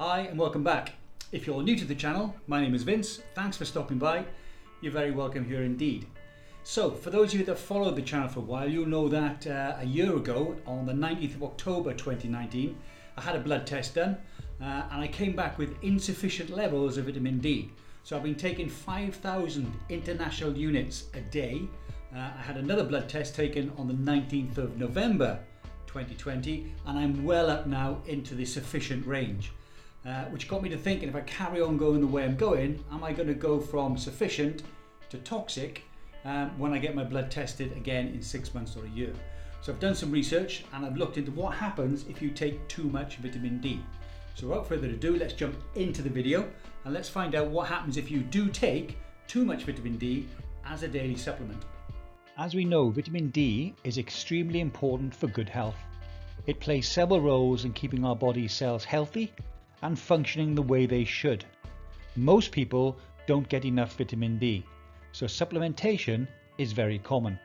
Hi and welcome back. If you're new to the channel, my name is Vince. Thanks for stopping by. You're very welcome here indeed. So, for those of you that followed the channel for a while, you'll know that uh, a year ago, on the 19th of October 2019, I had a blood test done uh, and I came back with insufficient levels of vitamin D. So, I've been taking 5,000 international units a day. Uh, I had another blood test taken on the 19th of November 2020, and I'm well up now into the sufficient range. Uh, which got me to thinking if I carry on going the way I'm going, am I going to go from sufficient to toxic um, when I get my blood tested again in six months or a year? So I've done some research and I've looked into what happens if you take too much vitamin D. So without further ado, let's jump into the video and let's find out what happens if you do take too much vitamin D as a daily supplement. As we know, vitamin D is extremely important for good health. It plays several roles in keeping our body cells healthy and functioning the way they should. Most people don't get enough vitamin D, so supplementation is very common.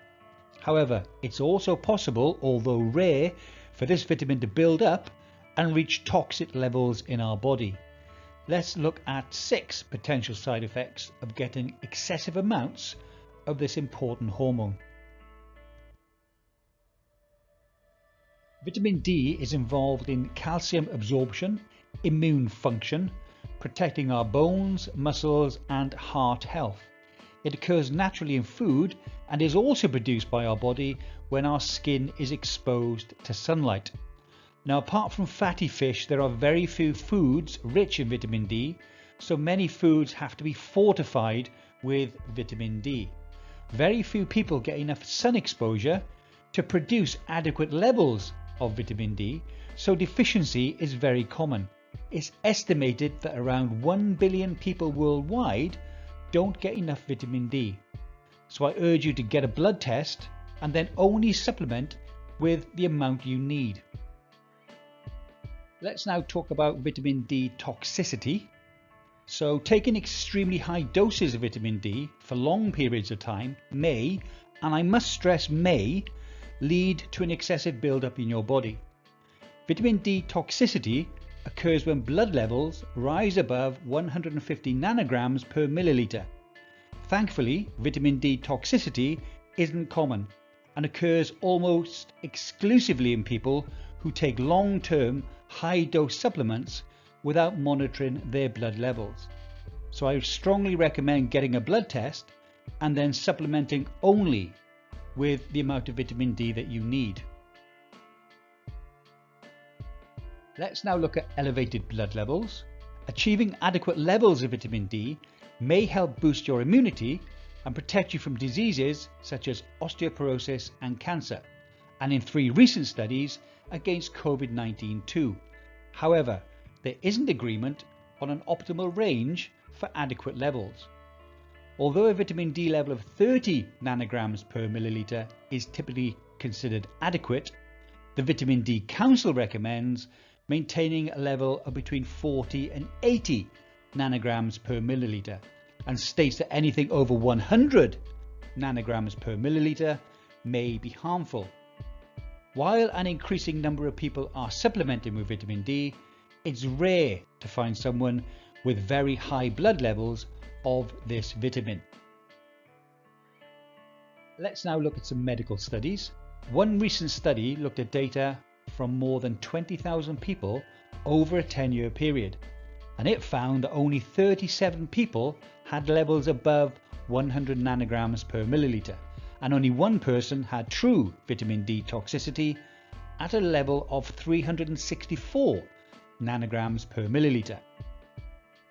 However, it's also possible, although rare, for this vitamin to build up and reach toxic levels in our body. Let's look at six potential side effects of getting excessive amounts of this important hormone. Vitamin D is involved in calcium absorption immune function, protecting our bones, muscles, and heart health. It occurs naturally in food and is also produced by our body when our skin is exposed to sunlight. Now, apart from fatty fish, there are very few foods rich in vitamin D, so many foods have to be fortified with vitamin D. Very few people get enough sun exposure to produce adequate levels of vitamin D, so deficiency is very common. It's estimated that around 1 billion people worldwide don't get enough vitamin D. So I urge you to get a blood test and then only supplement with the amount you need. Let's now talk about vitamin D toxicity. So taking extremely high doses of vitamin D for long periods of time may, and I must stress may, lead to an excessive buildup in your body. Vitamin D toxicity occurs when blood levels rise above 150 nanograms per milliliter. Thankfully, vitamin D toxicity isn't common and occurs almost exclusively in people who take long term high dose supplements without monitoring their blood levels. So I strongly recommend getting a blood test and then supplementing only with the amount of vitamin D that you need. Let's now look at elevated blood levels. Achieving adequate levels of vitamin D may help boost your immunity and protect you from diseases such as osteoporosis and cancer, and in three recent studies against COVID-19 too. However, there isn't agreement on an optimal range for adequate levels. Although a vitamin D level of 30 nanograms per milliliter is typically considered adequate, the Vitamin D Council recommends maintaining a level of between 40 and 80 nanograms per milliliter and states that anything over 100 nanograms per milliliter may be harmful. While an increasing number of people are supplementing with vitamin D, it's rare to find someone with very high blood levels of this vitamin. Let's now look at some medical studies. One recent study looked at data from more than 20,000 people over a 10 year period, and it found that only 37 people had levels above 100 nanograms per milliliter, and only one person had true vitamin D toxicity at a level of 364 nanograms per milliliter.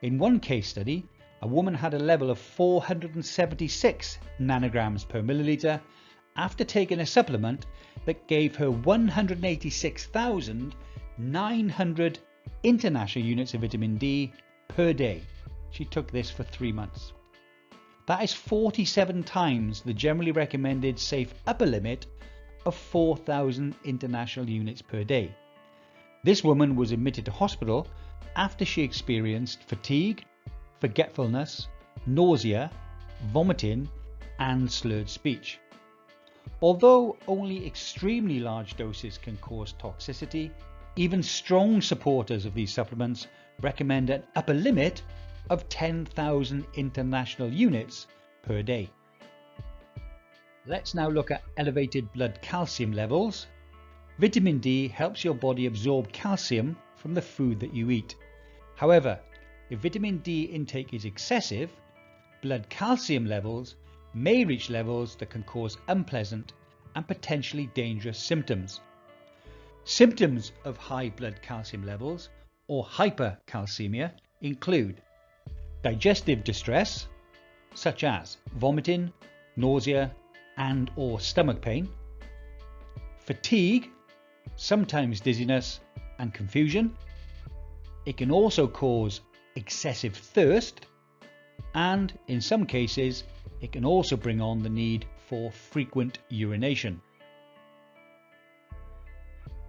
In one case study, a woman had a level of 476 nanograms per milliliter after taking a supplement that gave her 186,900 international units of vitamin D per day. She took this for three months. That is 47 times the generally recommended safe upper limit of 4,000 international units per day. This woman was admitted to hospital after she experienced fatigue, forgetfulness, nausea, vomiting, and slurred speech. Although only extremely large doses can cause toxicity, Even strong supporters of these supplements recommend an upper limit of 10,000 international units per day. Let's now look at elevated blood calcium levels. Vitamin D helps your body absorb calcium from the food that you eat. However, if vitamin D intake is excessive, blood calcium levels may reach levels that can cause unpleasant and potentially dangerous symptoms. Symptoms of high blood calcium levels or hypercalcemia include digestive distress, such as vomiting, nausea, and or stomach pain, fatigue, sometimes dizziness and confusion. It can also cause excessive thirst, and in some cases, it can also bring on the need for frequent urination.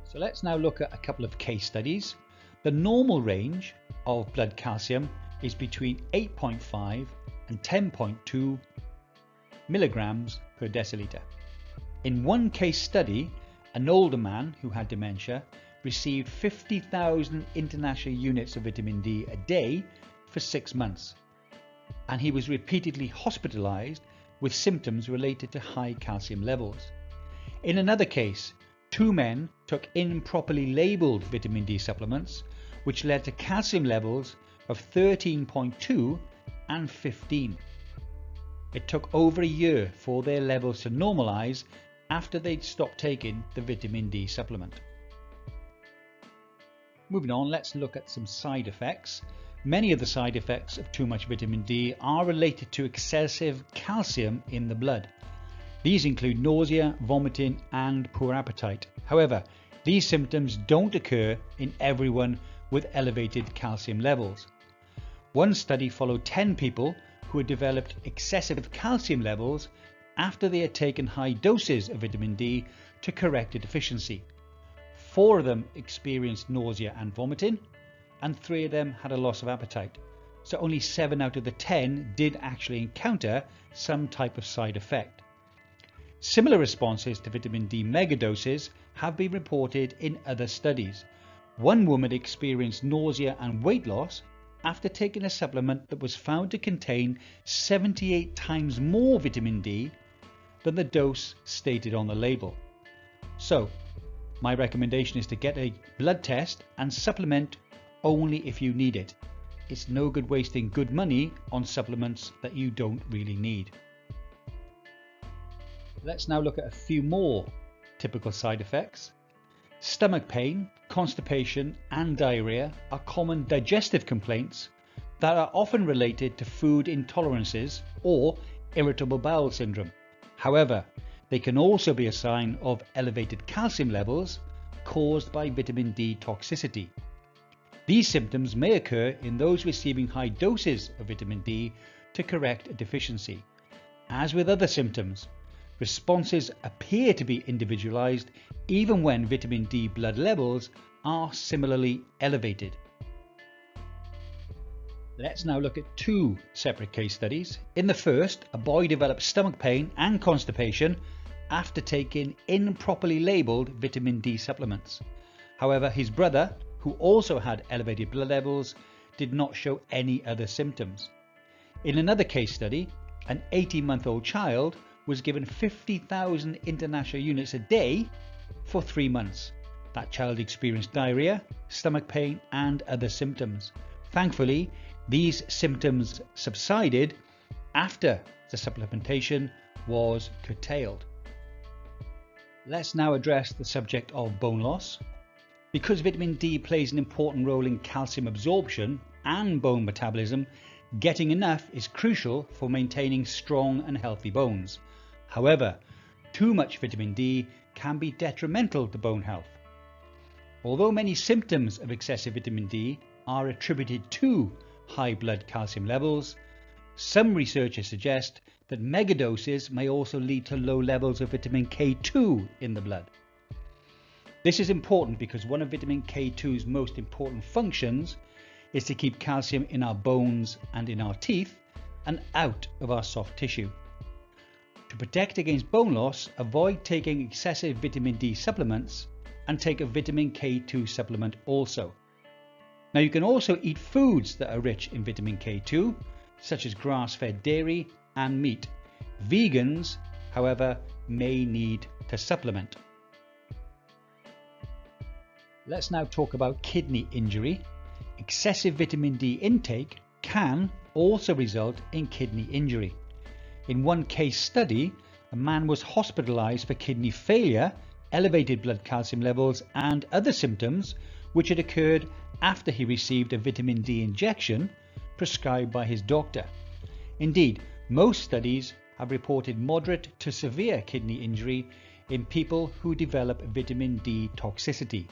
So let's now look at a couple of case studies. The normal range of blood calcium is between 8.5 and 10.2 milligrams per deciliter. In one case study, an older man who had dementia received 50,000 international units of vitamin D a day for six months, and he was repeatedly hospitalized with symptoms related to high calcium levels. In another case, two men took improperly labeled vitamin D supplements, which led to calcium levels of 13.2 and 15. It took over a year for their levels to normalise after they'd stopped taking the vitamin D supplement. Moving on, let's look at some side effects. Many of the side effects of too much vitamin D are related to excessive calcium in the blood. These include nausea, vomiting, and poor appetite. However, these symptoms don't occur in everyone with elevated calcium levels. One study followed 10 people who had developed excessive calcium levels after they had taken high doses of vitamin D to correct a deficiency. Four of them experienced nausea and vomiting, and three of them had a loss of appetite. So only seven out of the 10 did actually encounter some type of side effect. Similar responses to vitamin D megadoses have been reported in other studies. One woman experienced nausea and weight loss after taking a supplement that was found to contain 78 times more vitamin D than the dose stated on the label. So, my recommendation is to get a blood test and supplement only if you need it. It's no good wasting good money on supplements that you don't really need. Let's now look at a few more typical side effects. Stomach pain, constipation, and diarrhea are common digestive complaints that are often related to food intolerances or irritable bowel syndrome. However, they can also be a sign of elevated calcium levels caused by vitamin D toxicity. These symptoms may occur in those receiving high doses of vitamin D to correct a deficiency. As with other symptoms, responses appear to be individualized even when vitamin D blood levels are similarly elevated. Let's now look at two separate case studies. In the first, a boy developed stomach pain and constipation after taking improperly labelled vitamin D supplements. However, his brother, who also had elevated blood levels, did not show any other symptoms. In another case study, an 18 month old child was given 50,000 international units a day for three months. That child experienced diarrhea, stomach pain, and other symptoms. Thankfully, these symptoms subsided after the supplementation was curtailed. Let's now address the subject of bone loss. Because vitamin D plays an important role in calcium absorption and bone metabolism, getting enough is crucial for maintaining strong and healthy bones. However, too much vitamin D can be detrimental to bone health. Although many symptoms of excessive vitamin D are attributed to high blood calcium levels, some researchers suggest that megadoses may also lead to low levels of vitamin K2 in the blood. This is important because one of vitamin K2's most important functions is to keep calcium in our bones and in our teeth and out of our soft tissue. To protect against bone loss, avoid taking excessive vitamin D supplements and take a vitamin K2 supplement also. Now, you can also eat foods that are rich in vitamin K2, such as grass fed dairy and meat. Vegans, however, may need to supplement. Let's now talk about kidney injury. Excessive vitamin D intake can also result in kidney injury. In one case study, a man was hospitalized for kidney failure, elevated blood calcium levels, and other symptoms which had occurred after he received a vitamin D injection prescribed by his doctor. Indeed, most studies have reported moderate to severe kidney injury in people who develop vitamin D toxicity.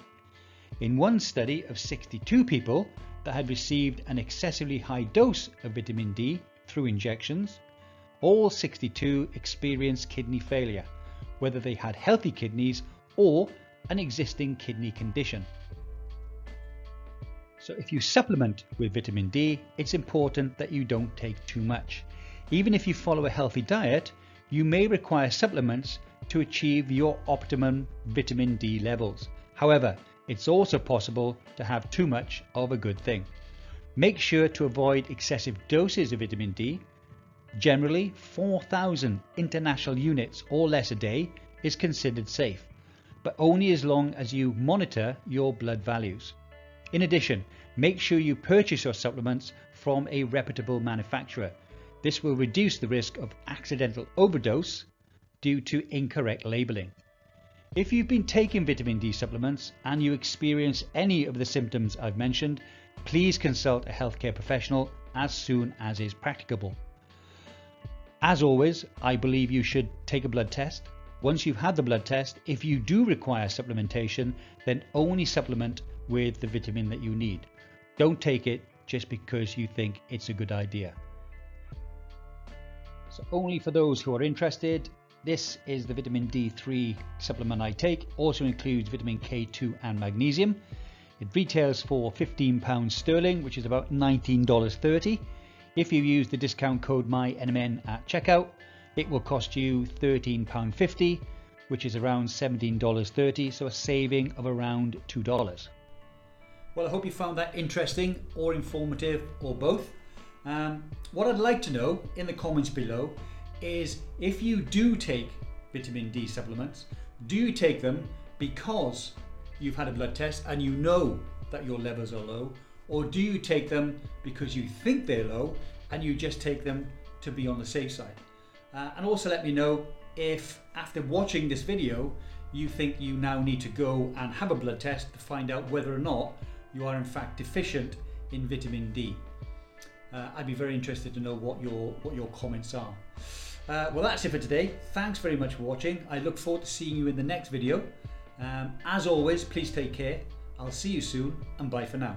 In one study of 62 people that had received an excessively high dose of vitamin D through injections, all 62 experienced kidney failure, whether they had healthy kidneys or an existing kidney condition. So if you supplement with vitamin D, it's important that you don't take too much. Even if you follow a healthy diet, you may require supplements to achieve your optimum vitamin D levels. However, it's also possible to have too much of a good thing. Make sure to avoid excessive doses of vitamin D. Generally, 4,000 international units or less a day is considered safe, but only as long as you monitor your blood values. In addition, make sure you purchase your supplements from a reputable manufacturer. This will reduce the risk of accidental overdose due to incorrect labeling. If you've been taking vitamin D supplements and you experience any of the symptoms I've mentioned, please consult a healthcare professional as soon as is practicable. As always, I believe you should take a blood test. Once you've had the blood test, if you do require supplementation, then only supplement with the vitamin that you need. Don't take it just because you think it's a good idea. So only for those who are interested, this is the vitamin D3 supplement I take. Also includes vitamin K2 and magnesium. It retails for £15 sterling, which is about $19.30. If you use the discount code MyNMN at checkout, it will cost you £13.50, which is around $17.30, so a saving of around $2. Well, I hope you found that interesting or informative or both. Um, what I'd like to know in the comments below is if you do take vitamin D supplements, do you take them because you've had a blood test and you know that your levels are low, or do you take them because you think they're low and you just take them to be on the safe side? Uh, and also let me know if after watching this video you think you now need to go and have a blood test to find out whether or not you are in fact deficient in vitamin D. Uh, I'd be very interested to know what your what your comments are. Uh, well, that's it for today. Thanks very much for watching. I look forward to seeing you in the next video. Um, as always, please take care. I'll see you soon and bye for now.